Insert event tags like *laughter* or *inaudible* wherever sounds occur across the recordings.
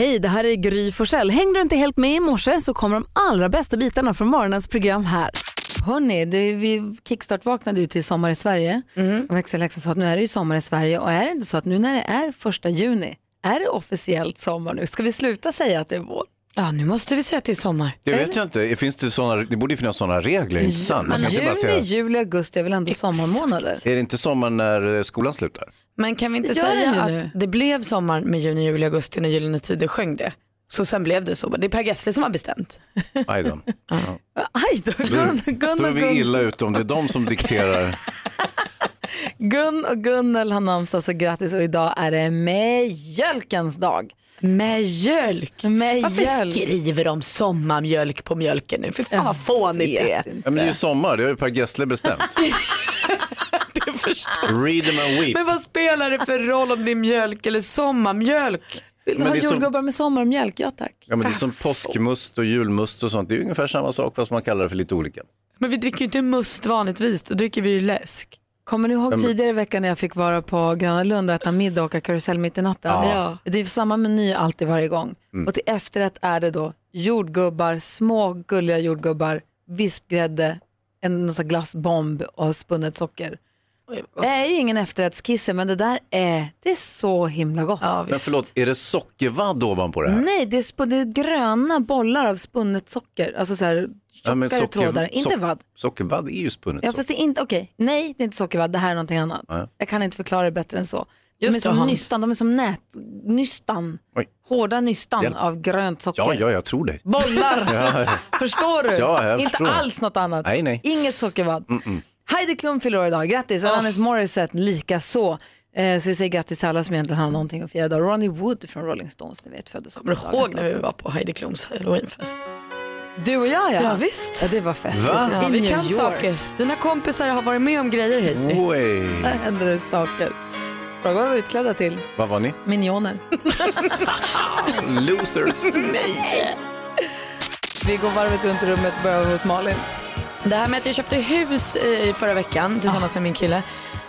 Hej, det här är Gry Forssell. Hängde du inte helt med i morse så kommer de allra bästa bitarna från morgonens program här. Hörni, vi kickstart-vaknade ju till Sommar i Sverige. Mm. Och växelläxan sa att nu är det ju sommar i Sverige och är det inte så att nu när det är första juni, är det officiellt sommar nu? Ska vi sluta säga att det är vår? Ja, nu måste vi säga att det är sommar. Det vet jag inte. Finns det, såna, det borde ju finnas sådana regler, inte sant? Juni, säga... juli, augusti är väl ändå Exakt. sommarmånader? Är det inte sommar när eh, skolan slutar? Men kan vi inte säga det att det blev sommar med juni, juli, augusti när Gyllene Tider sjöng det? Så sen blev det så. Det är Per Gessle som har bestämt. Aj då. Aj då. Gun, Gun, då är vi illa ute om det är de som dikterar. *laughs* Gun och Gunnel har namnsdag så grattis och idag är det mjölkens dag. Mjölk? Varför skriver de sommarmjölk på mjölken nu? För fan vad fånigt det är. Ja, men det är ju sommar, det har ju Per Gessle bestämt. *laughs* *laughs* förstås. Read them and weep. Men vad spelar det för roll om det är mjölk eller sommarmjölk? Vill du ha jordgubbar som... med sommarmjölk? Ja tack. Ja men det är som påskmust och julmust och sånt. Det är ungefär samma sak fast man kallar det för lite olika. Men vi dricker ju inte must vanligtvis, då dricker vi ju läsk. Kommer ni ihåg tidigare i veckan när jag fick vara på Gröna Lund och äta middag och åka karusell mitt i natten? Ja. Det är samma meny alltid varje gång. Mm. Och till efterrätt är det då jordgubbar, små gulliga jordgubbar, vispgrädde, en glassbomb och spunnet socker. Det är ju ingen efterrättskisse men det där är, det är så himla gott. Ja, men förlåt, är det sockervadd ovanpå det här? Nej, det är, det är gröna bollar av spunnet socker. Alltså så här, tjockare ja, socker, trådar, inte vadd. Sockervadd är ju spunnet Ja, fast det är inte, okej, okay. nej det är inte sockervadd, det här är någonting annat. Ja. Jag kan inte förklara det bättre än så. Just de är som Hans. nystan, de är som nät, nystan, Oj. hårda nystan Hjälp. av grönt socker. Ja, ja, jag tror det. Bollar, *laughs* ja. förstår du? Ja, inte förstår. alls något annat. Nej, nej. Inget sockervadd. Mm -mm. Heidi Klum fyller år idag, grattis. Oh. Alanis Morissette lika så. Eh, så vi säger grattis till alla som egentligen har någonting att fira idag. Ronnie Wood från Rolling Stones, ni vet, föddes Kommer du ihåg när vi var på Heidi Klums halloweenfest? Du och jag ja. Ja visst. Ja, det var fest. Ja, vi kan York. saker. Dina kompisar har varit med om grejer Hayes. *laughs* Där händer det saker. Fråga vad vi var utklädda till. Vad var ni? Minioner. *laughs* Losers. *laughs* Nej. Vi går varvet runt rummet och börjar hos Malin. Det här med att jag köpte hus i förra veckan tillsammans med min kille.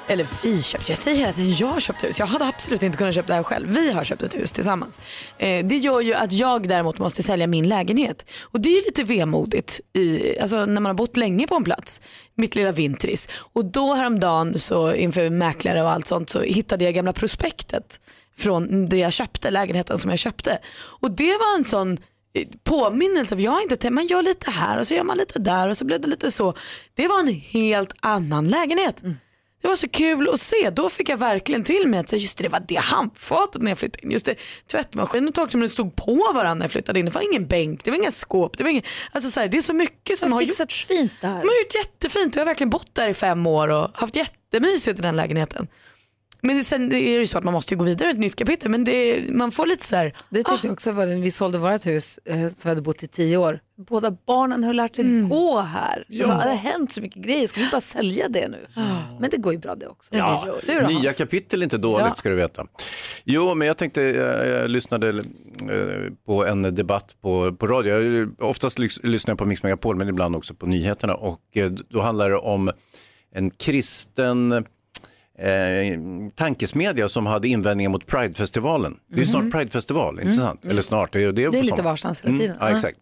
Eller vi köpte, jag säger hela tiden jag köpte hus. Jag hade absolut inte kunnat köpa det här själv. Vi har köpt ett hus tillsammans. Eh, det gör ju att jag däremot måste sälja min lägenhet. Och det är ju lite vemodigt i, alltså när man har bott länge på en plats. Mitt lilla vintris. Och då häromdagen så inför mäklare och allt sånt så hittade jag gamla prospektet från det jag köpte, lägenheten som jag köpte. Och det var en sån påminnelse. För jag har inte man gör lite här och så gör man lite där och så blev det lite så. Det var en helt annan lägenhet. Mm. Det var så kul att se. Då fick jag verkligen till mig att just det, det var det handfatet när jag flyttade in. Just det, tvättmaskinen och torktumlaren stod på varandra när jag flyttade in. Det var ingen bänk, det var inga skåp. Det, var ingen, alltså så här, det är så mycket som har gjorts. fint där. De har gjort jättefint. Jag har verkligen bott där i fem år och haft jättemysigt i den lägenheten. Men sen är det ju så att man måste gå vidare ett nytt kapitel men det, man får lite så här. Det tyckte ah. jag också var vi sålde vårt hus eh, som vi hade bott i tio år. Båda barnen höll lärt sig mm. gå här. Ja. Så det har hänt så mycket grejer, ska vi bara sälja det nu? Ah. Men det går ju bra det också. Ja. Det du Nya kapitel är inte dåligt ja. ska du veta. Jo men jag tänkte, jag, jag lyssnade eh, på en debatt på, på radio. oftast lyssnar jag på Mix Megapol men ibland också på nyheterna och eh, då handlar det om en kristen eh, tankesmedja som hade invändningar mot Pridefestivalen. Det är ju snart mhm. Pridefestival, inte mm. sant? Eller snart, det är, det är, det är lite varstans hela mm, tiden. Ja, exakt.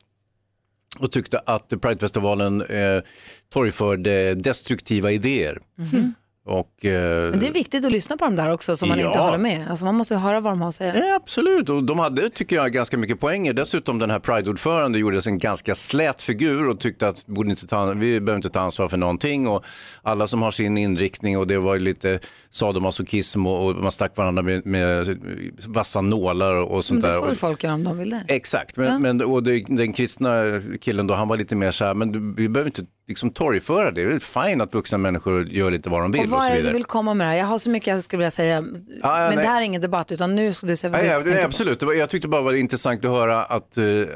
Och tyckte att Pridefestivalen eh, torgförde destruktiva idéer. Mm. Och, eh, Men det är viktigt att lyssna på dem där också som man ja. inte håller med. Alltså man måste ju höra vad de har att säga. Ja, absolut, och de hade tycker jag ganska mycket poänger. Dessutom den här Pride-ordförande gjorde en ganska slät figur och tyckte att borde inte ta, vi behöver inte ta ansvar för någonting. Och alla som har sin inriktning och det var lite sadomasochism och, och man stack varandra med, med vassa nålar och sånt där. Men det får folk göra om de vill det. Exakt, men, ja. men och det, den kristna killen då, han var lite mer så här, men vi behöver inte liksom torgföra det. Det är fint att vuxna människor gör lite vad de vill. Och vad är det du vill komma med det här? Jag har så mycket jag skulle vilja säga. Ah, men nej. det här är ingen debatt utan nu ska du säga vad ah, du ja, Absolut, var, jag tyckte bara det var intressant att höra att, uh,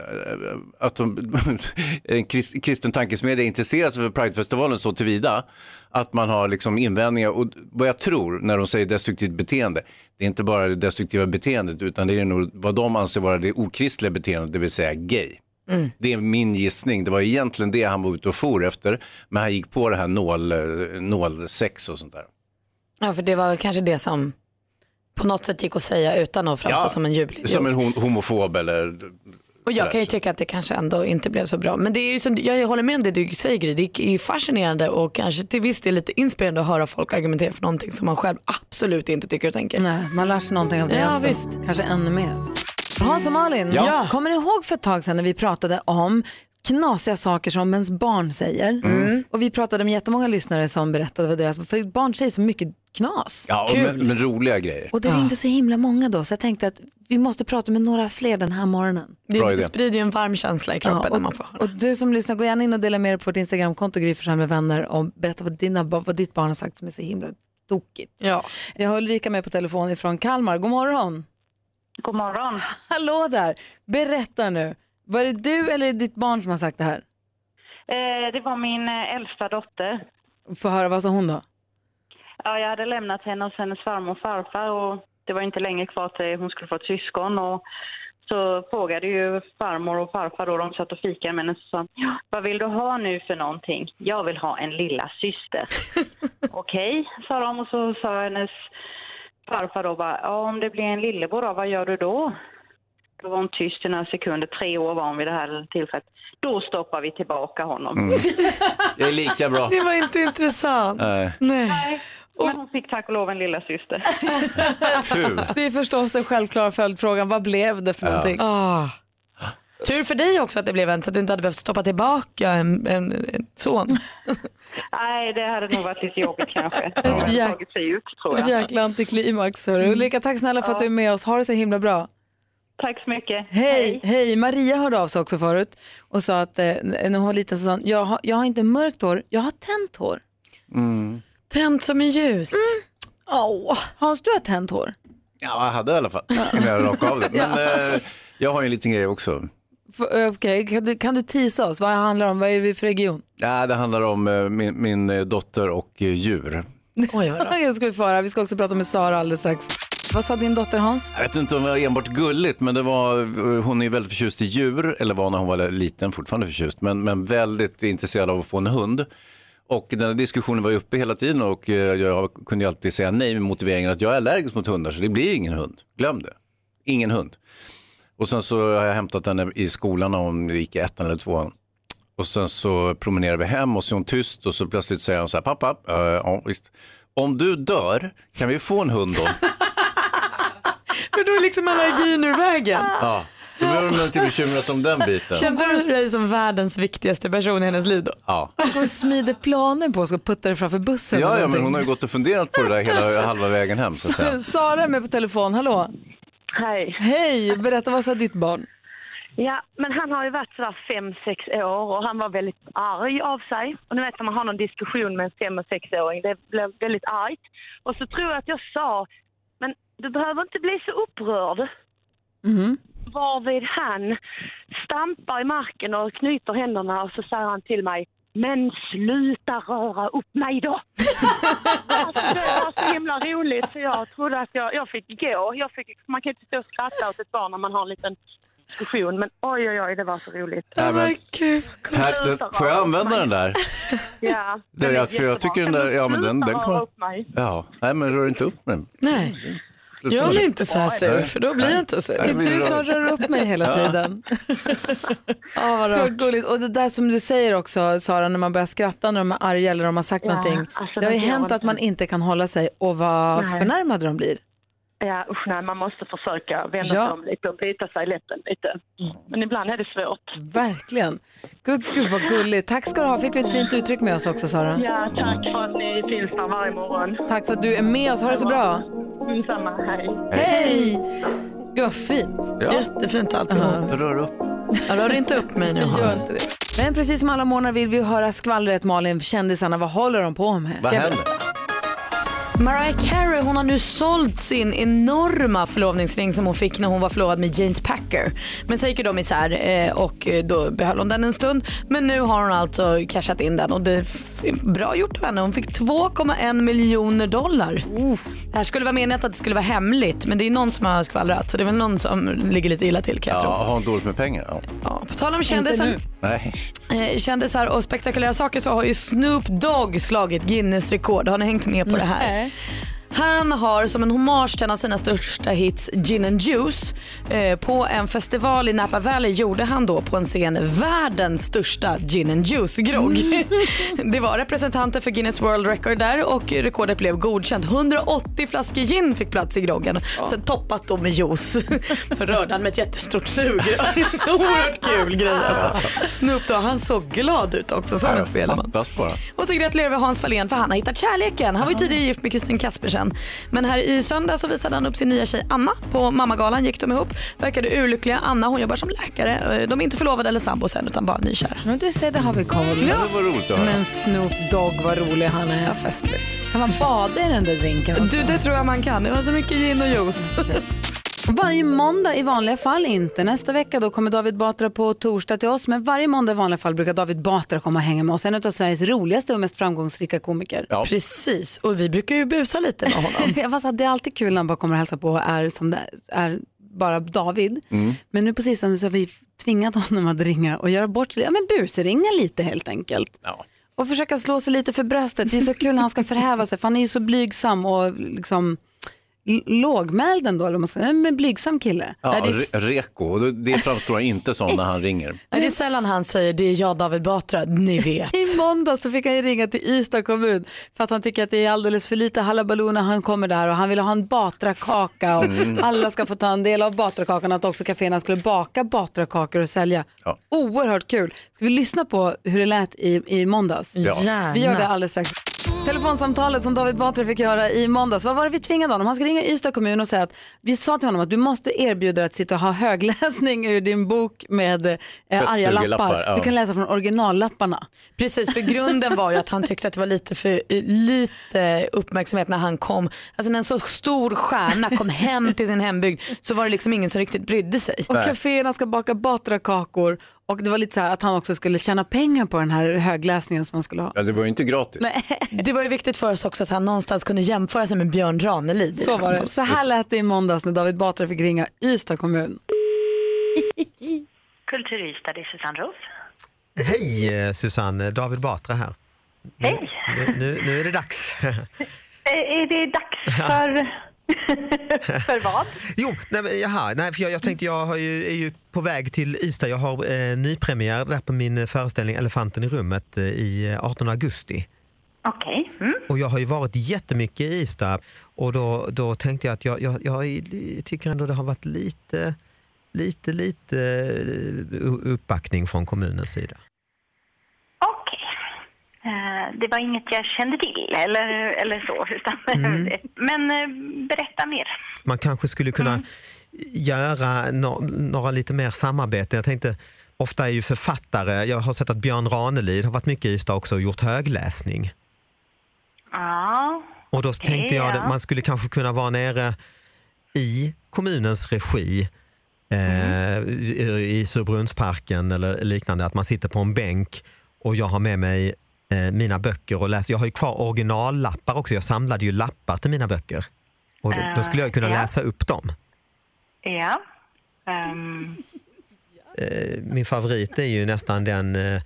att de, *laughs* en kristen tankesmedja intresserar sig för Pridefestivalen så tillvida att man har liksom invändningar. Och vad jag tror när de säger destruktivt beteende, det är inte bara det destruktiva beteendet utan det är nog vad de anser vara det okristliga beteendet, det vill säga gay. Mm. Det är min gissning. Det var egentligen det han var ute och for efter. Men han gick på det här nål, nålsex och sånt där. Ja, för det var kanske det som på något sätt gick att säga utan att framstå Ja, som en jubelidiot. Som en hom- homofob eller Och jag kan ju tycka att det kanske ändå inte blev så bra. Men det är ju som, jag håller med om det du säger Gry. Det är ju fascinerande och kanske till viss del lite inspirerande att höra folk argumentera för någonting som man själv absolut inte tycker och tänker. Nej, man lär sig någonting av det Ja, också. visst. Kanske ännu mer. Hans och Malin, Ja. kommer ni ihåg för ett tag sedan när vi pratade om knasiga saker som ens barn säger? Mm. Och vi pratade med jättemånga lyssnare som berättade vad deras, för barn säger så mycket knas. Ja, och men, men roliga grejer. Och det ringde så himla många då så jag tänkte att vi måste prata med några fler den här morgonen. Det sprider ju en varm känsla i kroppen när man får höra. och du som lyssnar, gå gärna in och dela med dig på vårt Instagramkonto Gry med vänner och berätta vad, dina, vad ditt barn har sagt som är så himla tokigt. Ja. Jag har Ulrika med på telefon ifrån Kalmar. God morgon. God morgon. Hallå där. Berätta nu. Var det du eller ditt barn som har sagt det här? Eh, det var min eh, äldsta dotter. Få höra, vad sa hon då? Ja, jag hade lämnat henne hos hennes farmor och farfar och det var inte länge kvar till hon skulle få ett syskon. Och så frågade ju farmor och farfar då, de satt och fikade med henne och sa vad vill du ha nu för någonting? Jag vill ha en lilla syster. *laughs* Okej, sa de och så sa hennes farfar då bara, ja om det blir en lillebror då, vad gör du då? Då var hon tyst i några sekunder, tre år var hon vid det här tillfället. Då stoppar vi tillbaka honom. Det är lika bra. Det var inte intressant. Nej. Nej. Men hon fick tack och lov en lilla syster. Det är förstås den självklara följdfrågan. Vad blev det för någonting? Ah. Tur för dig också att det blev en så att du inte hade behövt stoppa tillbaka en, en, en son. *laughs* Nej, det hade nog varit lite jobbigt kanske. *laughs* Ja. tagit sig ut tror jag. Jäkla antiklimax. hörru. Ulrika, tack snälla för att du är med oss. Ha det så himla bra. Tack så mycket. Hej, hej. Maria hörde av sig också förut och sa att eh, när hon var liten så sa hon, jag har, jag har inte mörkt hår, jag har tänt hår. Tänt som en ljus. Oh. Hans, du har tänt hår. Ja, jag hade i alla fall. Innan jag rakade av det. *laughs* Men eh, jag har ju en liten grej också. Eh, Okej, kan, du, kan du tisa oss? Vad det handlar om? Vad är vi för region? Ja, det handlar om eh, min, min eh, dotter och eh, djur. Oj. Det *laughs* ska vi få höra. Vi ska också prata med Sara alldeles strax. Vad sa din dotter Hans? Jag vet inte om det var enbart gulligt, men det var, hon är väldigt förtjust i djur, eller var när hon var liten, fortfarande förtjust, men, men väldigt intresserad av att få en hund. Och den här diskussionen var ju uppe hela tiden och jag kunde alltid säga nej med motiveringen att jag är allergisk mot hundar så det blir ingen hund. Glöm det. Ingen hund. Och sen så har jag hämtat henne i skolan om det gick i ettan eller tvåan. Och sen så promenerar vi hem och så är hon tyst och så plötsligt säger hon så här, pappa, eh, ja visst, om du dör, kan vi få en hund då? *laughs* För då är liksom allergin ur vägen. Ja, då behöver de inte bekymra sig om den biten. Kände du dig som världens viktigaste person i hennes liv då? Ja. Hon smider planer på att putta dig framför bussen. Ja, ja, men hon har ju gått och funderat på det där hela halva vägen hem så att säga. *laughs* Sara är med på telefon, hallå. Hej. Hej, berätta vad sa ditt barn? Ja, men han har ju varit sådär fem, sex år och han var väldigt arg av sig. Och nu vet när man har någon diskussion med en fem och sexåring, det blev väldigt argt. Och så tror jag att jag sa, men du behöver inte bli så upprörd. Mhm. Varvid han stampar i marken och knyter händerna och så säger han till mig men sluta röra upp mig då! *laughs* alltså, himla roligt så jag trodde att jag, jag fick gå. Jag fick, man kan inte stå och skratta åt ett barn när man har en liten diskussion men oj oj oj det var så roligt. Nej, men, gud här, den, får jag använda den där? *laughs* Ja, Det är den att- för jag tycker den där- ja, men den- den kommer- upp mig. Ja, nej men rör inte upp mig. Nej, Sluta jag blir inte så här sur för då blir jag inte sur. Det är du som rör upp mig hela tiden. *laughs* Ja, vad Vad rart. gulligt. Och det där som du säger också Sara, när man börjar skratta när de är arga eller de har sagt Ja, någonting. alltså, det har ju det går hänt att inte. man inte kan hålla sig och vad Nej. förnärmade de blir. Ja usch nej, man måste försöka vända Ja. sig om lite och bita sig i läppen lite. Men ibland är det svårt. Verkligen. Gud, gud vad gulligt. Tack ska du ha. Fick vi ett fint uttryck med oss också Sara. Ja, tack för att ni finns där varje morgon. Tack för att du är med oss. Ha det så bra. Detsamma, hej. Hej! Gud vad fint. Ja, Jättefint alltihop. rör upp. Jag rör inte upp mig nu Gör Hans. inte det. Men precis som alla morgnar vill vi höra skvallret Malin, kändisarna, vad håller de på med? Vad händer? Mariah Carey hon har nu sålt sin enorma förlovningsring som hon fick när hon var förlovad med James Packer. Men sen gick de isär eh, och eh, då behöll hon den en stund. Men nu har hon alltså cashat in den och det är bra gjort av henne. Hon fick 2,1 miljoner dollar. Det här skulle vara meningen att det skulle vara hemligt men det är någon som har skvallrat så det är väl någon som ligger lite illa till kan jag Ja, tro. har hon dåligt med pengar? Ja. Ja, på tal om kändisar, Nej. eh, kändisar och spektakulära saker så har ju Snoop Dogg slagit Guinness rekord. Har ni hängt med på det här? Nej. Han har som en hommage till en av sina största hits Gin and Juice eh, på en festival i Napa Valley gjorde han då på en scen världens största Gin and Juice-grogg. Mm. *laughs* det var representanter för Guinness World Record där och rekordet blev godkänt. 180 flaskor gin fick plats i groggen. Ja. Toppat då med juice. *laughs* Så rörde han med ett jättestort sugrör. *laughs* Oerhört kul grej alltså. Snoop Dogg, han såg glad ut också som en spelman. Och så gratulerar vi Hans Fahlén för han har hittat kärleken. Han var ju tidigare gift med Kristin Kaspersen. Men här i söndag så visade han upp sin nya tjej Anna. På mammagalan gick de ihop. Verkade urlyckliga. Anna hon jobbar som läkare. De är inte förlovade eller sambos än utan bara nykära. Men du ser, det har vi koll. Ja. Det var roligt att höra. Men Snoop Dogg vad rolig han är. Ja, festligt. Kan man bada i den där drinken också? Du, det tror jag man kan. Det var så mycket gin och juice. *laughs* Varje måndag i vanliga fall inte. Nästa vecka då kommer David Batra på torsdag till oss. Men varje måndag i vanliga fall brukar David Batra komma och hänga med oss. En av Sveriges roligaste och mest framgångsrika komiker. Ja. Precis, och vi brukar ju busa lite med honom. *laughs* fast det är alltid kul när han bara kommer och hälsar på och är som det är bara David. Mm. Men nu på sistone så har vi tvingat honom att ringa och göra bort sig. Ja men busringa lite helt enkelt. Ja. Och försöka slå sig lite för bröstet. Det är så kul när han ska förhäva sig för han är ju så blygsam och liksom lågmäld ändå, eller man ska, en blygsam kille. Ja, det är... reko, det framstår inte som när han ringer. *laughs* det är sällan han säger det är jag David Batra, ni vet. *laughs* I måndag så fick han ringa till Ystad kommun för att han tycker att det är alldeles för lite halabaloo när han kommer där och han vill ha en Batra-kaka och mm. alla ska få ta en del av Batra-kakan att också kaféerna skulle baka Batra-kakor och sälja. Ja. Oerhört kul. Ska vi lyssna på hur det lät i, i måndags? Ja. Vi gör det alldeles strax. Telefonsamtalet som David Batra fick höra i måndags, vad var det vi tvingade honom? Han ska ringa Ystad kommun och säga att vi sa till honom att du måste erbjuda dig att sitta och ha högläsning ur din bok med eh, arga lappar. Ja. Du kan läsa från originallapparna. Precis, för grunden var ju att han tyckte att det var lite för lite uppmärksamhet när han kom. Alltså när en så stor stjärna kom hem till sin hembygd så var det liksom ingen som riktigt brydde sig. Och kaféerna ska baka Batra-kakor och det var lite så här att han också skulle tjäna pengar på den här högläsningen som han skulle ha. Ja, det var ju inte gratis. Nej. *laughs* Det var ju viktigt för oss också att han någonstans kunde jämföra sig med Björn Ranelid. Så var det. Så här lät det i måndags när David Batra fick ringa Ystad kommun. *laughs* Kultur Ystad, det är Susanne Ros. Hej eh, Susanne, David Batra här. Hej. Nu, nu, nu är det dags. *laughs* Är det dags för *laughs* för vad? Jo, nej, jaha, nej, för jag, jag tänkte jag ju, är ju på väg till Ystad. Jag har eh, nypremiär där på min föreställning Elefanten i rummet eh, i 18 augusti. Okej. Okay. Mm. Och jag har ju varit jättemycket i Ystad och då, då tänkte jag att jag, jag, jag tycker ändå det har varit lite, lite, lite eh, uppbackning från kommunens sida. Eh, det var inget jag kände till eller, eller så. Utan *laughs* mm. Men eh, berätta mer. Man kanske skulle kunna mm. göra no några lite mer samarbete. Jag tänkte, ofta är ju författare, jag har sett att Björn Ranelid har varit mycket i Ystad också och gjort högläsning. Ja, Och då okay, tänkte jag att man skulle kanske kunna vara nere i kommunens regi eh, mm. i Surbrunnsparken eller liknande, att man sitter på en bänk och jag har med mig eh, mina böcker och läser. Jag har ju kvar originallappar också. Jag samlade ju lappar till mina böcker. Och då, då skulle jag kunna uh, läsa upp dem. Ja. Um. Eh, min favorit är ju nästan den eh,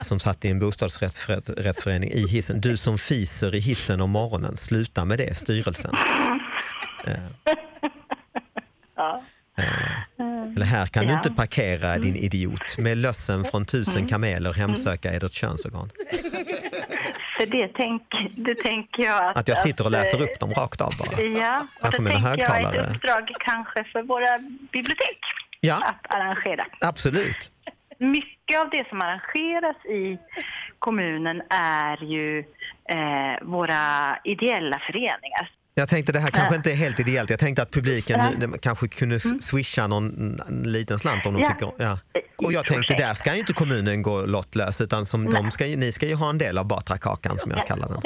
som satt i en bostadsrättsförening i hissen. Du som fiser i hissen om morgonen, sluta med det, styrelsen. *laughs* Eh. ja. Eh, eller här kan ja. du inte parkera din idiot. Med lössen från tusen mm. kameler hemsöka edert könsorgan. För det, tänk, det tänker jag att... Att jag sitter och läser upp dem rakt av bara. Ja, och då tänker högtalare. jag ett uppdrag kanske för våra bibliotek ja. att arrangera. Absolut. Mycket av det som arrangeras i kommunen är ju eh, våra ideella föreningar jag tänkte det här kanske inte är helt ideellt. Jag tänkte att publiken ja. kanske kunde mm. swisha någon liten slant om de ja. tycker ja. Och jag tänkte där ska ju inte kommunen gå lottlös utan som de ska, ni ska ju ha en del av Batra-kakan som jag ja. kallar den.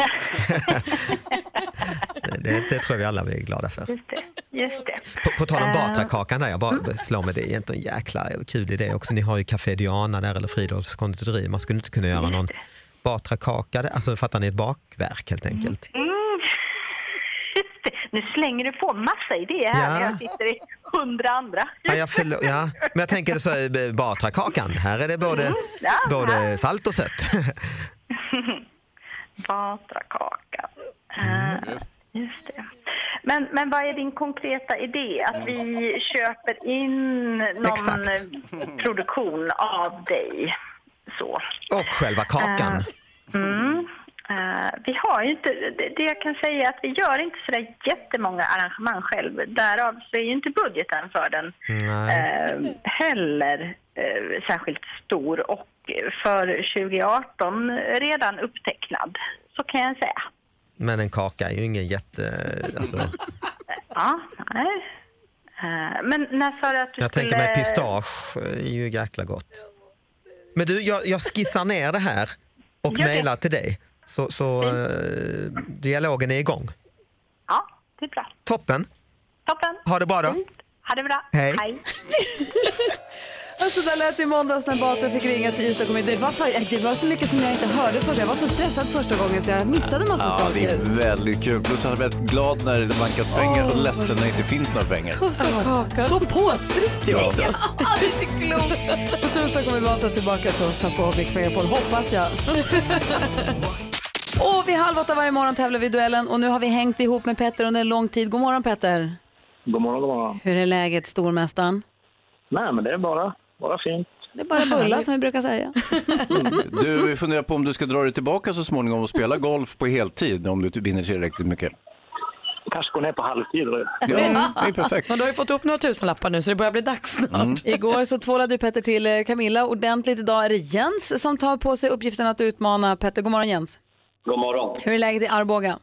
*laughs* det, det, tror vi alla blir glada för. Just det. Just det. På, på tal om. Batra-kakan där, jag bara mm. slår mig, det är inte en jäkla kul idé också. Ni har ju Café Diana där eller Fridolfs konditori. Man skulle inte kunna göra någon Batra-kaka, alltså fattar ni ett bakverk helt enkelt. Mm nu slänger du på massa idéer här ja. när jag sitter i hundra andra. Ja, jag ja. Men jag tänker så eh, Batra-kakan, här är det både, mm, ja, både salt och sött. *laughs* Batra-kakan. Uh, just det. Men, men vad är din konkreta idé? Att vi köper in någon Exakt. eh, produktion av dig? Så. Och själva kakan. Mm. Eh, vi har inte, det, det jag kan säga är att vi gör inte så där jättemånga arrangemang själv. Därav så är ju inte budgeten för den eh, heller eh, särskilt stor och för 2018 redan upptecknad. Så kan jag säga. Men en kaka är ju ingen jätte... Alltså, *laughs* Ja, nej. Eh, men när sa du att du jag skulle... tänker mig pistage är ju jäkla gott. Men du, jag, jag skissar ner det här och mejlar till dig. Så, så eh, dialogen är igång. Ja, det är bra. Toppen. Toppen. Ha det bra då. Fint. Ha det bra. Hej. Hej. *laughs* Alltså där lät det i måndags när Batra fick ringa till Ystad kommun. Det var, fa- det var så mycket som jag inte hörde först. Jag var så stressad första gången så jag missade massa Ja, det saker. är väldigt kul. Plus han är väldigt glad när det vankas pengar och ledsen när det inte finns några pengar. Och så kaka. Så påstridig också. Ja, det är inte klokt. *laughs* På torsdag kommer Batra tillbaka till oss här på Mix Megapol, hoppas jag. *laughs* och vid halv åtta varje morgon tävlar vi i duellen och nu har vi hängt ihop med Petter under en lång tid. God morgon Petter. God morgon, god morgon. Hur är läget stormästaren? Nej, men det är bara, bara fint. Det är bara bulla som vi brukar säga. *laughs* Du, vi funderar på om du ska dra dig tillbaka så småningom och spela golf på heltid om du vinner tillräckligt mycket. Kanske gå ner på halvtid. Ja, det är perfekt. Men du har ju fått upp några tusenlappar nu så det börjar bli dags snart. Igår så tvålade du Petter till eh, Camilla ordentligt. Idag är det Jens som tar på sig uppgiften att utmana Petter. God morgon Jens. God morgon. Hur är läget i Arboga?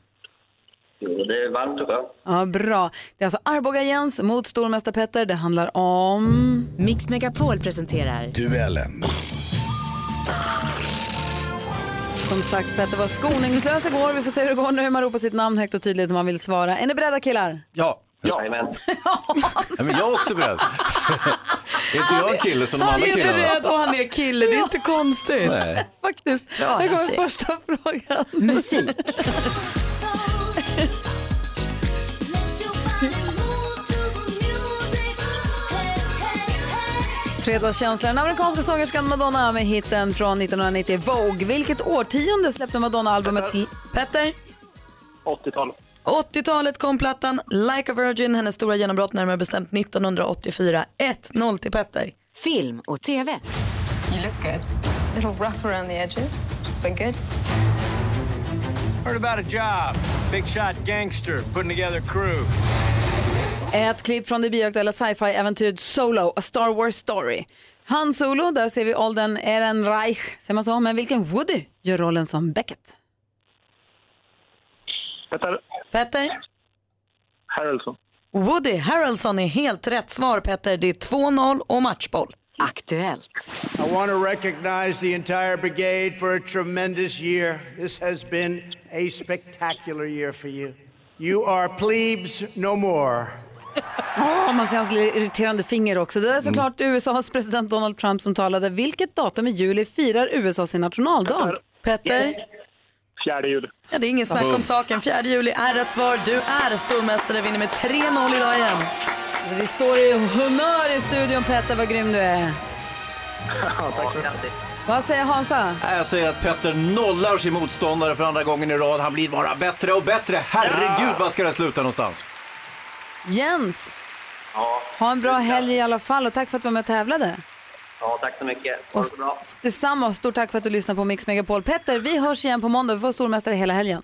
Jo, det är varmt och skönt. Ja, bra. Det är alltså Arboga Jens mot stormästare Petter. Det handlar om... Mix Megapol presenterar Duellen. Som sagt, Petter var skoningslös igår. Vi får se hur det går nu. Man ropar sitt namn högt och tydligt om man vill svara. Är ni beredda killar? Ja, Jajamän. *laughs* ja men jag är också beredd. *laughs* är inte jag kille som de Han andra är killarna? beredd och han är kille, det är inte konstigt. Nej. *laughs* Faktiskt. Ja, Här jag kommer första frågan. musik. Fredagskänslan. Den amerikanska sångerskan Madonna med hitten från 1990 Vogue. Vilket årtionde släppte Madonna albumet? Petter, 80-tal. 80-talet kom plattan Like a Virgin, hennes stora genombrott närmare bestämt 1984. 1-0 till Petter. Film och TV. You look good. A little rough around the edges, but good. Heard about a job. Big shot gangster putting together crew. Ett klipp från det bioaktuella sci-fi-äventyret Solo, A Star Wars Story. Han Solo, där ser vi åldern Ehrenreich, säger man så, men vilken Woody gör rollen som Beckett? Peter Petter, Harrelson. Woody Harrelson är helt rätt svar Petter. Det är 2-0 och matchboll. Aktuellt. I want to recognize the entire brigade for a tremendous year. This has been a spectacular year for you. You are plebes no more. Oh, man ser hans irriterande finger också. Det är såklart USAs president Donald Trump som talade. Vilket datum i juli firar USA sin nationaldag? Petter, Fjärde juli. ja, det är ingen snack om saken. 4 juli är rätt svar. Du är stormästare, vinner med 3-0 idag igen. Alltså, vi står i humör i studion Petter, vad grym du är. Vad säger Hansa? Jag säger att Petter nollar sin motståndare för andra gången i rad. Han blir bara bättre och bättre. Herregud, vad ska det sluta någonstans? Jens, Ja, ha en bra helg i alla fall och tack för att du var med och tävlade. Ja, tack så mycket. Ha Och det så bra. detsamma, stort tack för att du lyssnar på Mix Megapol. Petter, vi hörs igen på måndag. Vi får stormästare hela helgen.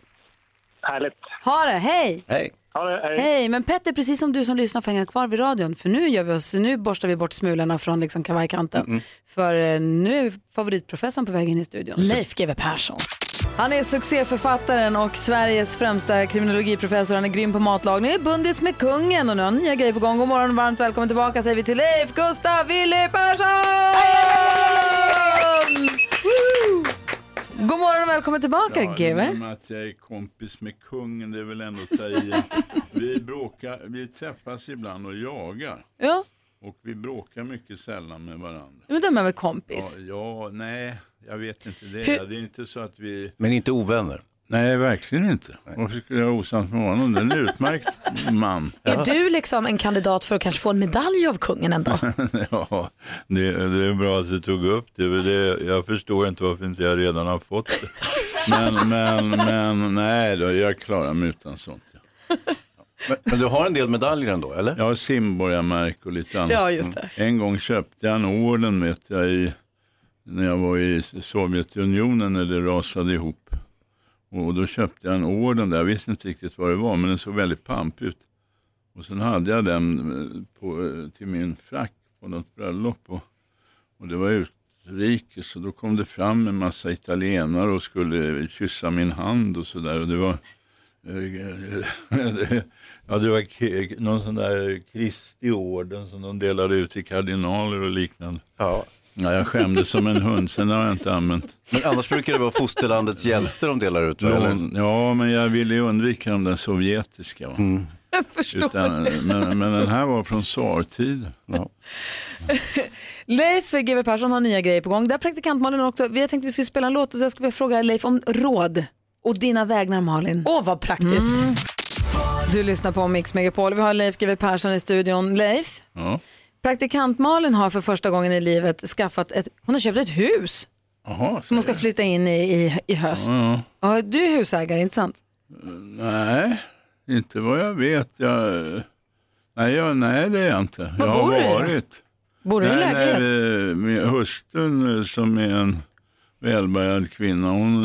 Härligt. Ha det, hej! Hej. Ha det, hej. Hej, men Petter, precis som du som lyssnar får hänga kvar vid radion. För nu, gör vi oss, nu borstar vi bort smulorna från liksom kavajkanten. För eh, nu är favoritprofessorn på väg in i studion. Leif GW Persson. Han är succéförfattaren och Sveriges främsta kriminologiprofessor. Han är grym på matlagning, är bundis med kungen och nu har han nya grejer på gång. God morgon, varmt välkommen tillbaka säger vi till Leif Gustav Willy Persson! God morgon och välkommen tillbaka, GW. genom att jag är kompis med kungen, det är väl ändå att ta i. Vi bråkar, vi träffas ibland och jagar. Ja, Och vi bråkar mycket sällan med varandra. men de är väl kompis? Ja, ja nej, jag vet inte det. Hur- Det är inte så att vi... Men inte ovänner. Nej, verkligen inte. Varför skulle jag vara osams med honom? Det är en utmärkt *laughs* man. Är du liksom en kandidat för att kanske få en medalj av kungen en dag? *laughs* Ja, det, det är bra att du tog upp det. för det. Jag förstår inte varför inte jag redan har fått det. *laughs* Men, men, men nej, då, jag klarar mig utan sånt. Men, men du har en del medaljer ändå, eller? Jag har simborgarmärke och lite annat. Ja, just det. En gång köpte jag en orden vet jag, i, när jag var i Sovjetunionen när det rasade ihop. Och då köpte jag en orden där, jag visste inte riktigt vad det var men den såg väldigt pampig ut. Och sen hade jag den eh, på, eh, till min frack på något bröllop. Och, och det var utrikes och då kom det fram en massa italienare och skulle kyssa min hand och sådär. Och det var *laughs* Ja, det var någon sån där Kristi orden som de delade ut till kardinaler och liknande. Ja. Ja, jag skämdes som en hund, sen har jag inte använt. Men annars brukar det vara fosterlandets hjälte de delar ut, va? eller? Lån, ja, men jag ville ju undvika de där sovjetiska. Va? Jag förstår. Utan, men, men den här var från tsartiden. Ja. *laughs* Leif GW Persson har nya grejer på gång. Där praktikant Malin också. Vi har tänkt att vi skulle spela en låt och så jag skulle vilja fråga Leif om råd och dina vägnar Malin. Åh, vad praktiskt. Mm. Du lyssnar på Mix Megapol. Vi har Leif GW Persson i studion. Leif, Ja. praktikant Malin har för första gången i livet skaffat ett, hon har köpt ett hus Jaha, som hon ska flytta in i i, i höst. Ja, Ja, du är husägare, inte sant? Nej, inte vad jag vet. Jag, nej, jag, nej, det är jag inte. Var jag bor har du varit. Bor du i lägenhet? nej, min hustrun eh, som är en välbärgad kvinna, hon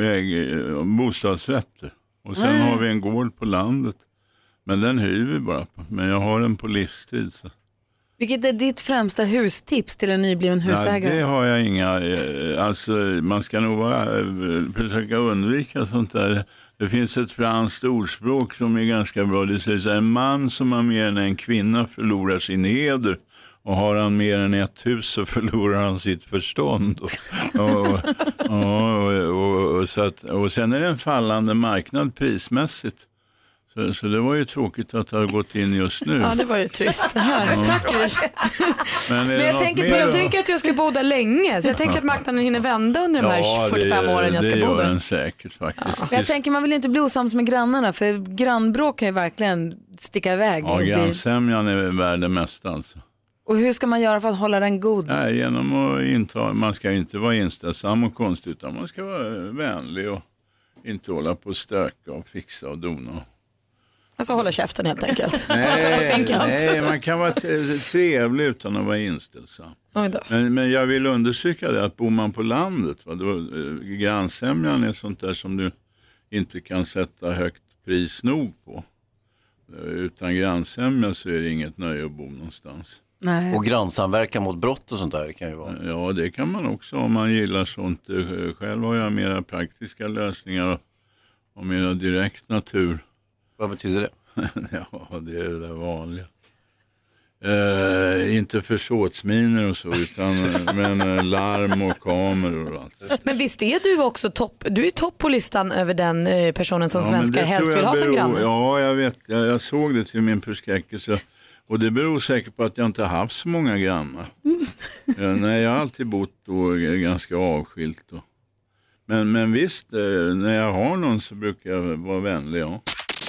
eh, äger eh, bostadsrätter. Och sen Mm. har vi en gård på landet. Men den hyr vi bara på. Men jag har den på livstid. Så. Vilket är ditt främsta hustips till en nybliven Ja, husägare? det har jag inga, eh, alltså man ska nog vara, försöka undvika sånt där. Det finns ett franskt ordspråk som är ganska bra. Det säger så här, en man som har mer än en kvinna förlorar sin heder. Och har han mer än ett hus så *laughs* förlorar han sitt förstånd. Och, och, och, och, och, så att, och sen är det en fallande marknad prismässigt. Så, så det var ju tråkigt att det har gått in just nu. Ja, det var ju trist. Det här. Ja. Tack. Men, det jag tänker, jag att jag ska bo där länge, så jag tänker att marknaden hinner vända under de här 45 åren jag ska det bo gör där. den säkert faktiskt. Men jag tänker man vill inte bli osams med grannarna för grannbråk kan ju verkligen sticka iväg. Ja, grannsämjan är värd det mesta alltså. Och hur ska man göra för att hålla den god? Nej, genom att inta, man ska inte vara inställsam och konstig utan man ska vara vänlig och inte hålla på och stöka och fixa och dona. Alltså hålla käften helt enkelt. *laughs* Nej, nej, man kan vara trevlig utan att vara inställsam. Men, men jag vill understryka det att bor man på landet, va, då, eh, grannsämjan är sånt där som du inte kan sätta högt pris nog på. Eh, Utan grannsämja så är det inget nöje att bo någonstans. Nej. Och grannsamverkan mot brott och sånt där kan ju vara. Ja, det kan man också om man gillar sånt. Eh, Själv har jag mera praktiska lösningar och, mera direkt natur. Vad betyder det? *laughs* ja, det är det där vanliga. Eh, inte försåtsminer och så, utan men eh, larm och kameror och allt. Men visst är du också topp, du är topp på listan över den eh, personen som Ja, svenskar helst vill ha som granne. Ja, jag vet. Jag, jag såg det till min förskräckelse. Och det beror säkert på att jag inte har haft så många grannar. ja, nej, jag har alltid bott då ganska avskilt. Och. Men, men visst, eh, när jag har någon så brukar jag vara vänlig. Ja.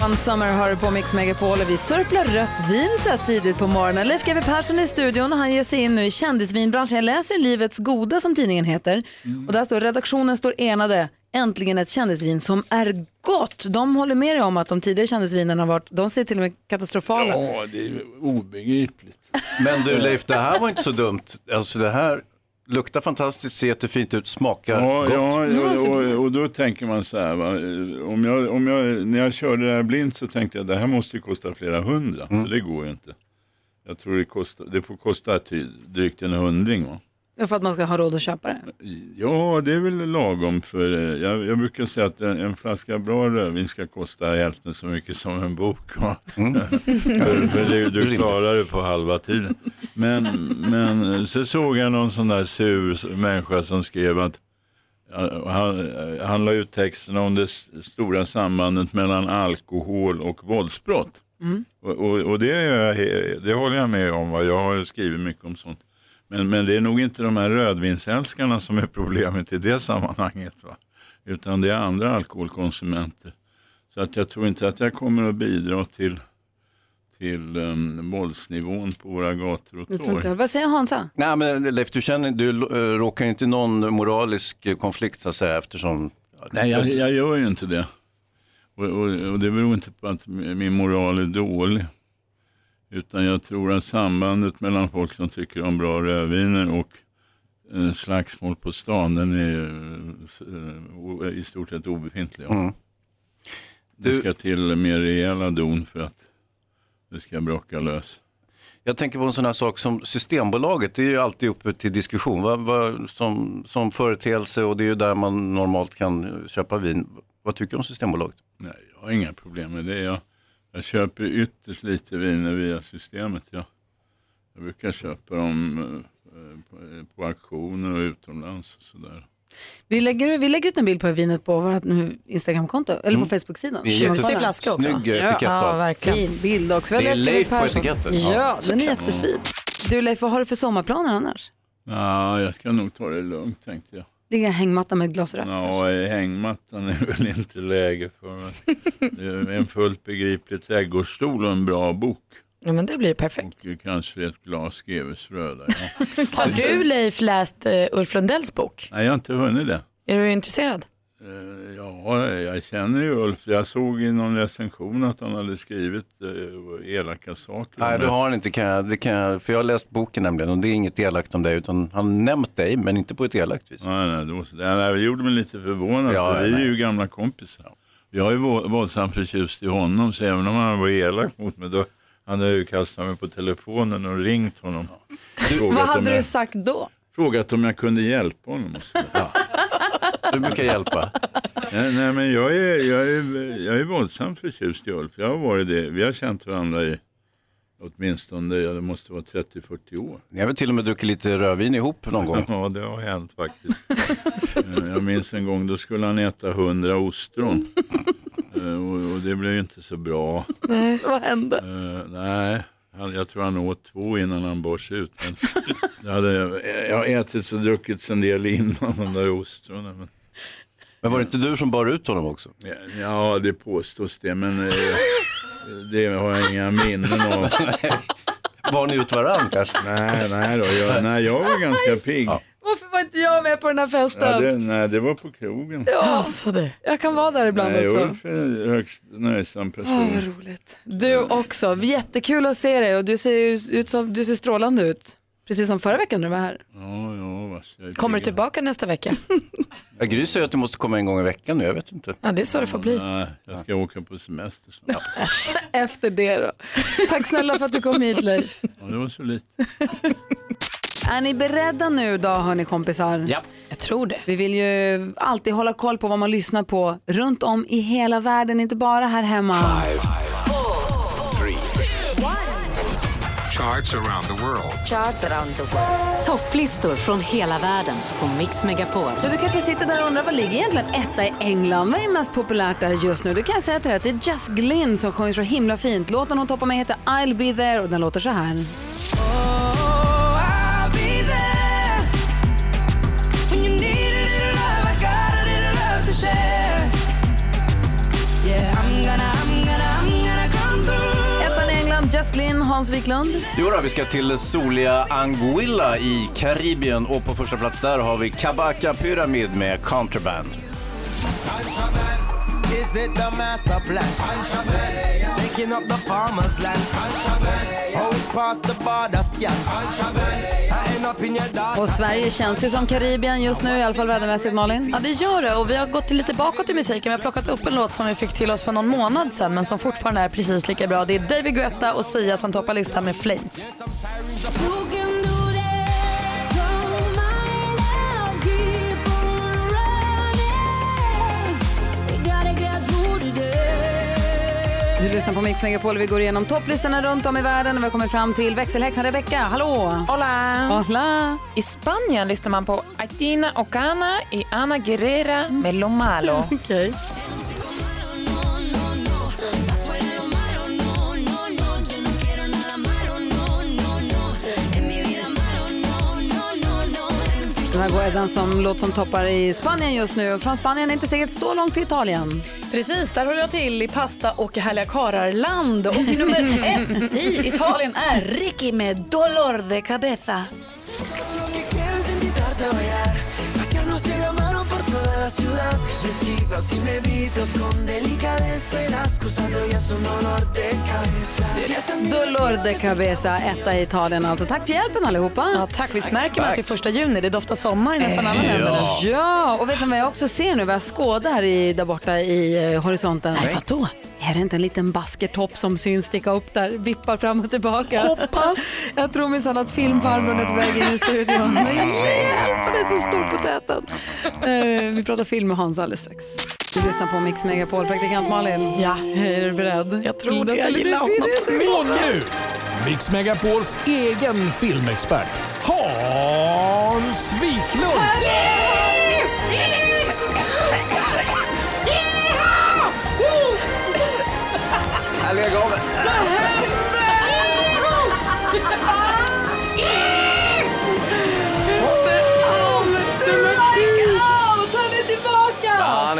One Summer hör du på Mix Megapol och vi sörplar rött vin så här tidigt på morgonen. Leif GW Persson är i studion och han ger sig in nu i kändisvinbranschen. Jag läser Livets Goda som tidningen heter och där står redaktionen står enade. Äntligen ett kändisvin som är gott. De håller med dig om att de tidigare kändisvinerna har varit, de ser till och med katastrofala. ja, det är obegripligt. Men du Leif, det här var inte så dumt. Alltså det här luktar fantastiskt, ser jättefint ut, smakar Ja, gott. ja och, och, och då tänker man så här, va? Om jag, om jag, när jag körde det här blint så tänkte jag det här måste ju kosta flera hundra, Mm. så det går ju inte. Jag tror det, kostar, det får kosta ty, drygt en hundring. Va? För att man ska ha råd att köpa det. Ja, det är väl lagom för, eh, jag, jag brukar säga att en, en flaska bra rödvin ska kosta hälften så mycket som en bok. Va? *laughs* för, för det, du klarar det på halva tiden. Men, men så såg jag någon sån där sur människa som skrev att han, han la ut texten om det stora sambandet mellan alkohol och våldsbrott. Mm. Och, och, och det, det håller jag med om. Va? Jag har skrivit mycket om sånt. Men, men det är nog inte de här rödvinsälskarna som är problemet i det sammanhanget. Va? Utan det är andra alkoholkonsumenter. Så att jag tror inte att jag kommer att bidra till, till um, våldsnivån på våra gator och torg. vad säger Hansa? Nej men Leif, du, känner, du äh, råkar inte i någon moralisk eh, konflikt så att säga eftersom... Nej, jag, jag gör ju inte det. Och, och, och det beror inte på att min moral är dålig. Utan jag tror att sambandet mellan folk som tycker om bra rödviner och eh, slagsmål på stan, den är eh, i stort sett obefintlig. ja. Mm. Det ska till mer rejäla don för att det ska brocka lös. Jag tänker på en sån här sak som Systembolaget, det är ju alltid uppe till diskussion vad, vad, som, som företeelse och det är ju där man normalt kan köpa vin. Vad tycker du om Systembolaget? Nej, jag har inga problem med det. Jag, jag köper ytterst lite viner via systemet. Jag, jag brukar köpa dem eh, på, auktioner och utomlands och sådär. Vi lägger, vi lägger ut en bild på vinet på vårt Instagramkonto, eller på Facebook-sidan. Det är kollar. flaska också. snygg etikett Ja, verkligen. Fin bild också. Vi Det är Leif på etiketten. Ja, Ja, den är jättefin. Du Leif, vad har du för sommarplaner annars? Ja, jag ska nog ta det lugnt tänkte jag. Ligga i en hängmatta med ett glas rött? Ja, i hängmattan är väl inte läge för. men Det är en fullt begriplig trädgårdsstol och en bra bok. Ja, men det blir perfekt. Och kanske ett glas GW-frö där. Ja. Har du Leif läst uh, Ulf Lundells bok? Nej, jag har inte hunnit det. Är du intresserad? Eh, Ja, jag känner ju Ulf. Jag såg i någon recension att han hade skrivit eh, elaka saker. Nej, det. du har inte, kan jag, det kan jag, för jag har läst boken nämligen och det är inget elakt om dig utan han har nämnt dig men inte på ett elakt vis. Nej, nej, det gjorde mig lite förvånad. Ja, för vi är ju gamla kompisar. Jag är våldsamt förtjust i honom så även om han var elak mot mig då hade jag ju kastat mig på telefonen och ringt honom. Frågat Vad hade jag, du sagt då? Frågat om jag kunde hjälpa honom. och Du brukar hjälpa. Nej, nej men jag är, jag, är, jag är våldsamt förtjust i Ulf. Jag har varit det. Vi har känt varandra i åtminstone, ja, det måste vara 30-40 år. Ni har väl till och med druckit lite rödvin ihop någon gång? Ja, det har hänt faktiskt. Eh, jag minns en gång, då skulle han äta 100 ostron. Eh, och, och det blev ju inte så bra. Nej, vad hände? Eh, nej, jag tror han åt två innan han bars ut. Men det hade, jag har ätit och druckit en del innan de där ostronen. Men, Men var det inte du som bar ut honom också? ja, ja, det påstås det, men eh, *laughs* det har jag inga minnen av. *laughs* Var ni ut varann kanske? Nej, nej, då, jag, nej, jag var ganska pigg. Varför var inte jag med på den här festen? Ja, det, nej, det var på krogen. Ja, alltså det. Jag kan vara där ibland Nej, också. Ulf är högst nöjsam person. Åh, vad roligt. Du också. Jättekul att se dig och du ser, ju ut som, du ser strålande ut. Precis som förra veckan när du var här. Ja, är Kommer du tillbaka nästa vecka? Ja, Gry säger att du måste komma en gång i veckan nu, jag vet inte. Ja, det är så det får bli. Nej, jag ska åka på semester snart. *laughs* Efter det då. Tack snälla för att du kom hit Leif. Ja, det var så lite. *laughs* Är ni beredda nu då hörni kompisar? Ja. Jag tror det. Vi vill ju alltid hålla koll på vad man lyssnar på runt om i hela världen, inte bara här hemma. Charts around the world. Charts around the world. Topplistor från hela världen på Mix Megapol. Ja, du kanske sitter där och undrar vad ligger egentligen etta i England? Vad är mest populärt där just nu? Du kan säga till dig att det är Just Glynn som sjunger så himla fint. Låten hon toppar med heter I'll be there och den låter så här. Ettan Just Glynn, Hans Wiklund. Jo då, vi ska till soliga Anguilla i Karibien och på första plats där har vi Kabaka Pyramid med Contraband. Is it the master plan? Taking up the farmer's land. Out past the border scan. I end up in your dark. Och Sverige känns ju som Karibien just nu, i alla fall vädermässigt Malin. Ja det gör det och vi har gått lite bakåt i musiken. Vi har plockat upp en låt som vi fick till oss för någon månad sedan men som fortfarande är precis lika bra. Det är David Guetta och Sia som toppar listan med Flames. Du lyssnar på Mix Megapol vi går igenom topplistorna runt om i världen och vi har kommit fram till växelhäxan Rebecca. Hallå! Hola! Hola! I Spanien lyssnar man på Aitina Ocana i Ana Guerrera med Lo Malo. *laughs* Okej. Den här går den som låt som toppar i Spanien just nu. Från Spanien är inte säkert så långt till Italien. Precis, där håller jag till i pasta och härliga karlarland. Och nummer ett i Italien är Ricky med Dolor de Cabeza. La ciudad. Si mi vitos con delicadeza y las cosas de hoy son dolor de cabeza. Dolor de Cabeza, etta i Italien alltså. Tack för hjälpen allihopa. Ja, tack. Visst märker man att det är första juni? Det doftar sommar i nästan alla Eh, länder. Ja, och vet ni vad jag också ser nu? Vad jag skådar här i, där borta i eh, horisonten. Nej, vadå? Är det inte en liten baskertopp som syns sticka upp där, vippar fram och tillbaka? Hoppas. *laughs* Jag tror minsann att filmfarbrorn är på väg in i studion. *laughs* Nej, hjälp, det är så stor på täten. Eh, vi pratar film med Hans alldeles strax. Du lyssnar på Mix Megapol, praktikant Malin. Ja. Är du beredd? Jag tror det. Jag gillar honom. Och nu, Mix Megapols egen filmexpert Hans Wiklund. Jag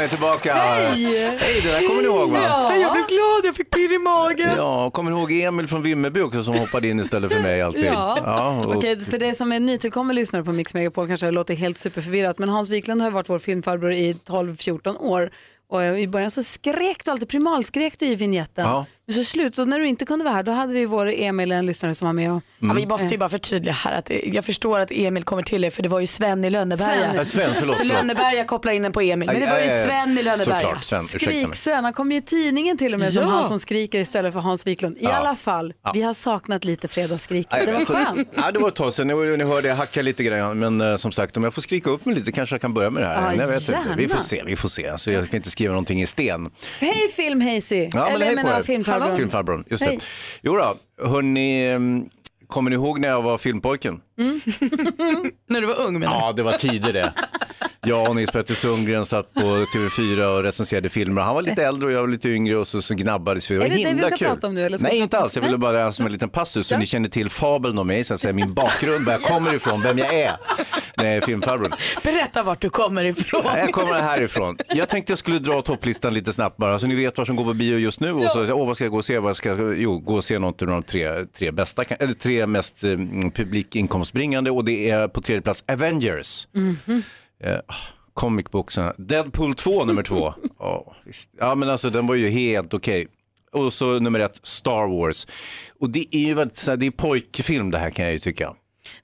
Ja, han är tillbaka. Hej! Hej, det där kommer ni ihåg va? Ja. Jag blev glad, jag fick pirr i magen. Ja, kommer ni ihåg Emil från Vimmerby också som hoppade in istället för mig alltid? Ja. och, Okej, för det som är nytillkommen lyssnare på Mix Megapol kanske det låter helt superförvirrat men Hans Wiklund har varit vår filmfarbror i 12-14 år och i början så skrek du alltid, primalskrek du i vignetten. Ja. Så slut, så när du inte kunde vara här då hade vi vår Emil, en lyssnare som var med och... Ja, vi måste ju bara förtydliga här att jag förstår att Emil kommer till er för det var ju Sven i Lönneberga. Sven. Sven, förlåt, så. Lönneberga kopplar in den på Emil. Men det var ju. Sven i Lönneberga. Skrik-Sven, han kom ju i tidningen till och med som Ja. han som skriker istället för Hans Wiklund. I Ja. alla fall, Ja. vi har saknat lite fredagsskrik. Nej, Det var så- skönt. Ja, det var ett tag sedan. Ni, ni hörde jag hacka lite grann. Men eh, som sagt, om jag får skrika upp mig lite kanske jag kan börja med det här. Ja, jag vet inte. Vi får se, vi får se. Alltså, jag ska inte skriva någonting i sten. Hej film Hazy! Eller hej jag menar er. Filmfarbrorn. Filmfarbrorn, just Hej. det. Jo då, hörni, ehm, kommer ni ihåg när jag var filmpojken? *laughs* När du var ung menar Ja, det var tider det. Jag och Nils Petter Sundgren satt på TV4 och recenserade filmer. Han var lite äldre och jag var lite yngre och så, så gnabbades vi. Det var Är det det vi ska kul. prata om nu, eller ska Nej, inte alls. Jag ville bara som en liten passus så ni känner till fabeln om mig, så att säga, min bakgrund, var jag *laughs* kommer ifrån, vem jag är är filmfarbror. Berätta vart du kommer ifrån. Ja, Jag kommer härifrån. Jag tänkte jag skulle dra topplistan lite snabbt bara, så ni vet vad som går på bio just nu. Och så, åh, vad ska jag gå och se? Vad ska jag, jo, gå och se något av de tre, tre bästa, eller tre mest eh, publikinkomstbringande och det är på tredje plats Avengers. Mhm. Eh, comic booksen. Deadpool 2 nummer två. *laughs* Ja, visst. ja men alltså den var ju helt okej. Och så nummer ett, Star Wars. Och det är ju väldigt, så här, det är pojkfilm det här kan jag ju tycka.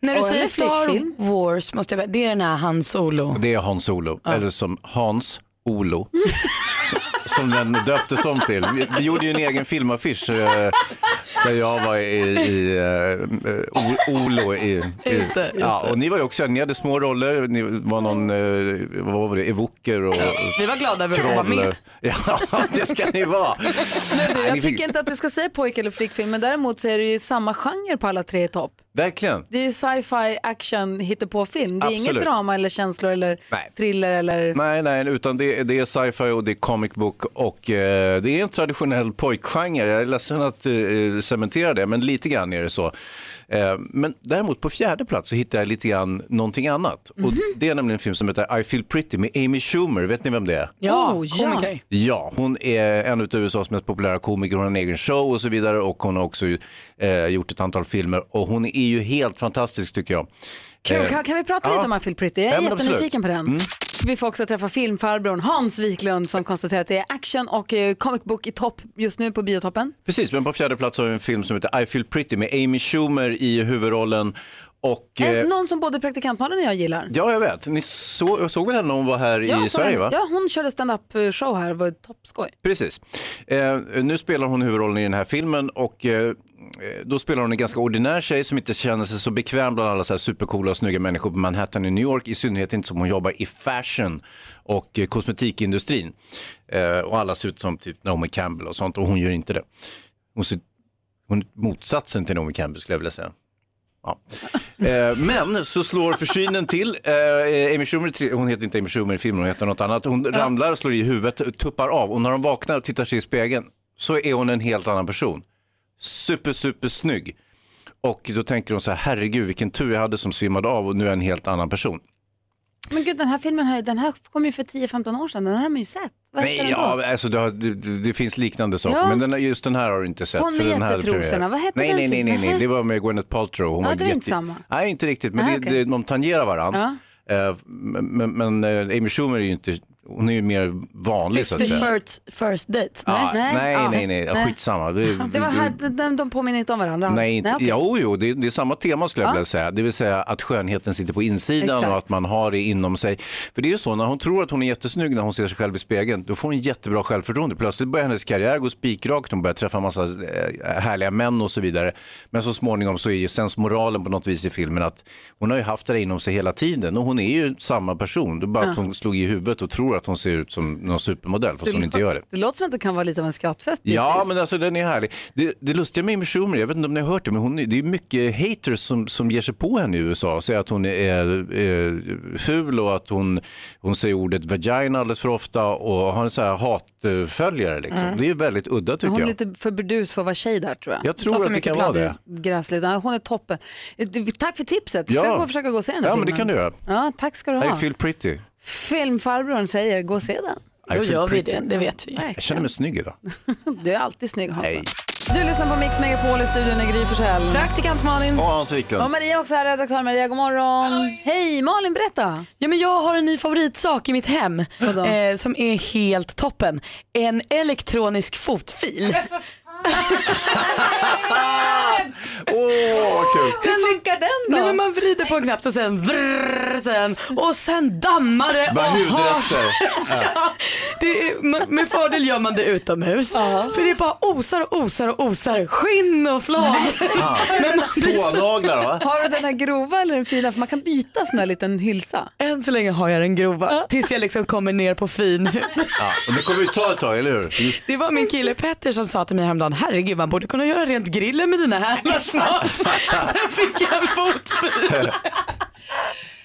När du Och säger Star flickfilm. Wars, måste jag, det är den här Han Solo. Det är Hans Solo, eller som Hans Olo. *laughs* Som den döptes om till. Vi, vi gjorde ju en egen filmaffisch eh, där jag var i, i O- Olo. I, i, Just det, just ja, och ni var ju också, ni hade små roller, ni var någon, eh, vad var det, evoker och Vi var glada över att få vara med. *laughs* Ja, det ska ni vara. *laughs* Men du, jag tycker inte att du ska säga pojk eller flickfilm, men däremot så är det ju samma genre på alla tre i topp. Verkligen. Det är sci-fi, action, hittepå-film. Det är inget Absolut. drama eller känslor eller Nej. thriller eller... Nej, nej, utan det, det är sci-fi och det är comic book och eh, det är en traditionell pojkgenre. Jag är ledsen att eh, cementera det, men lite grann är det så. Eh, men däremot på fjärde plats så hittar jag lite grann någonting annat. Och det är nämligen en film som heter I feel pretty med Amy Schumer. Vet ni vem det är? Ja, Oh, ja. Ja, hon är en av USAs mest populära komiker. Hon har en egen show och så vidare och hon har också eh, gjort ett antal filmer och hon är ju helt fantastisk tycker jag. Kul, Eh, kan, kan vi prata ja. lite om I feel pretty? Jag är Ja, jättenyfiken på den. Mm. Vi får också träffa filmfarbrorn Hans Wiklund som konstaterar att det är action och eh, comic book i topp just nu på biotoppen. Precis, men på fjärde plats har vi en film som heter I feel pretty med Amy Schumer i huvudrollen. Och, En, eh, någon som både praktikantmannen och jag gillar. ja, jag vet. Ni så, jag såg väl henne när hon var här Ja, i Sverige? va? Ja, hon körde stand-up eh, show här, det var toppskoj. Precis. Eh, nu spelar hon huvudrollen i den här filmen och eh, då spelar hon en ganska ordinär tjej som inte känner sig så bekväm bland alla så här supercoola och snygga människor på Manhattan i New York. I synnerhet inte som hon jobbar i fashion och eh, kosmetikindustrin. Eh, och alla ser ut som typ Naomi Campbell och sånt och hon gör inte det. Hon, ser, hon är motsatsen till Naomi Campbell skulle jag vilja säga. Ja. Eh, men så slår försynen till. Eh, Amy Schumer, hon heter inte Amy Schumer i filmen, hon heter något annat. Hon ramlar och slår i huvudet, tuppar av och när hon vaknar och tittar sig i spegeln så är hon en helt annan person. Super, super snygg. Och då tänker hon så här, herregud vilken tur jag hade som svimmade av och nu är jag en helt annan person. Men gud, den här filmen här, den här kom ju för 10-15 år sedan, den här har man ju sett. Vad heter Nej, den då? ja, alltså det, har, det, det finns liknande saker, Ja. men den, just den här har du inte sett. Hon med den här jättetrosorna, premiär. vad hette nej, den nej, nej, nej, filmen? nej, det var med Gwyneth Paltrow. Hon Ja, var det var inte samma. Nej, inte riktigt, men Nej, det, okej. det, de tangerar varandra. Eh, Men, men, men eh, Amy Schumer är ju inte hon är ju mer vanlig så att 50 säga. first, first dates? Ja, Nej. nej, Ja. nej, nej, Nej. skitsamma. Det, Det var här, de, de påminner inte om varandra alls. Nej, inte, okej. jo, jo det, det är samma tema skulle jag Ja. vilja säga. Det vill säga att skönheten sitter på insidan Exakt. och att man har det inom sig. För det är ju så, när hon tror att hon är jättesnygg när hon ser sig själv i spegeln, då får hon jättebra självförtroende. Plötsligt börjar hennes karriär gå spikrakt, hon börjar träffa en massa eh, härliga män och så vidare. Men så småningom så är ju sensmoralen på något vis i filmen att hon har ju haft det inom sig hela tiden och hon är ju samma person. Det är bara att hon slog i huvudet och tror att hon ser ut som någon supermodell, fast hon inte gör det. Det låter som att det kan vara lite av en skrattfest Ja, men alltså den är härlig. Det, det lustiga med Amy Schumer, jag vet inte om ni har hört det, men hon, det är mycket haters som, som ger sig på henne i USA och säger att hon är, är ful och att hon, hon säger ordet vagina alldeles för ofta och har en så här hatföljare. Liksom. Mm. Det är väldigt udda tycker Hon är jag. lite för burdus för att vara tjej där tror jag. Jag tror att det kan vara plats. Gräsligt. Ja, Hon är toppen. Eh, Tack för tipset. Ska Ja. jag gå och försöka gå och se den här Ja, men filmen? det kan du göra. Ja, tack ska du I ha. feel pretty. Filmfarbrorn säger gå och se den. I feel pretty. vet vi. Jag känner mig snygg idag. *laughs* Du är alltid snygg Hansa. Hej. Du lyssnar på Mix Megapol i studion i Gry Forssell. Praktikant Malin. Och Hans Wiklund. Och Maria också här, redaktör Maria, god morgon. Hej, Malin berätta. Ja, men jag har en ny favoritsak i mitt hem eh, som är helt toppen. En elektronisk fotfil. Åh, vad kul. Hur funkar den då? Nej, men man vrider på en knapp och sen vrrr, sen och sen dammar det. Bara och hudrester. *laughs* ja, det är, med- fördel gör man det utomhus. För det är bara osar och osar och osar skinn och flak. Tånaglar va? Har du den här grova eller den fina? För man kan byta sån här liten hylsa. Än så länge har jag den grova tills jag liksom kommer ner på fin. Ja, och det kommer ju ta ett tag, eller hur? Det var min kille Petter som sa till mig häromdagen, herregud man borde kunna göra rent grillen med dina hälar snart. *laughs* Sen fick jag en fotfil.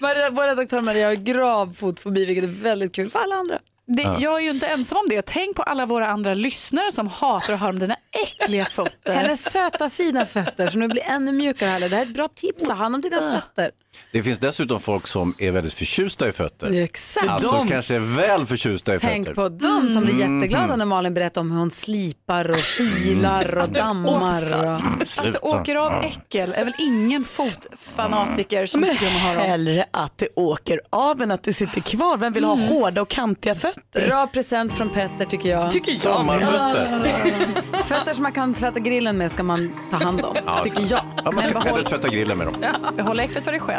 *laughs* Vår redaktör Maria har grav fotfobi vilket är väldigt kul för alla andra. Det, Jag är ju inte ensam om det. Tänk på alla våra andra lyssnare som hatar att höra om dina äckliga fötter. Hennes söta fina fötter som nu blir ännu mjukare härligare. Det här är ett bra tips, ta hand om dina fötter. Det finns dessutom folk som är väldigt förtjusta i fötter. Exakt. Alltså De. kanske är väl förtjusta i Tänk fötter. på dem som blir Mm. jätteglada när Malin berättar om hur hon slipar och filar och dammar. Och... Mm, Att det åker av äckel är väl ingen fotfanatiker som tycker om att höra hellre att det åker av än att det sitter kvar. Vem vill ha hårda och kantiga fötter? Bra present från Petter tycker jag. Tycker jag. Sommarfötter. *laughs* Fötter som man kan tvätta grillen med ska man ta hand om, Ja, tycker jag. Ja, man kan hellre tvätta grillen med dem. Behåll äcklet för dig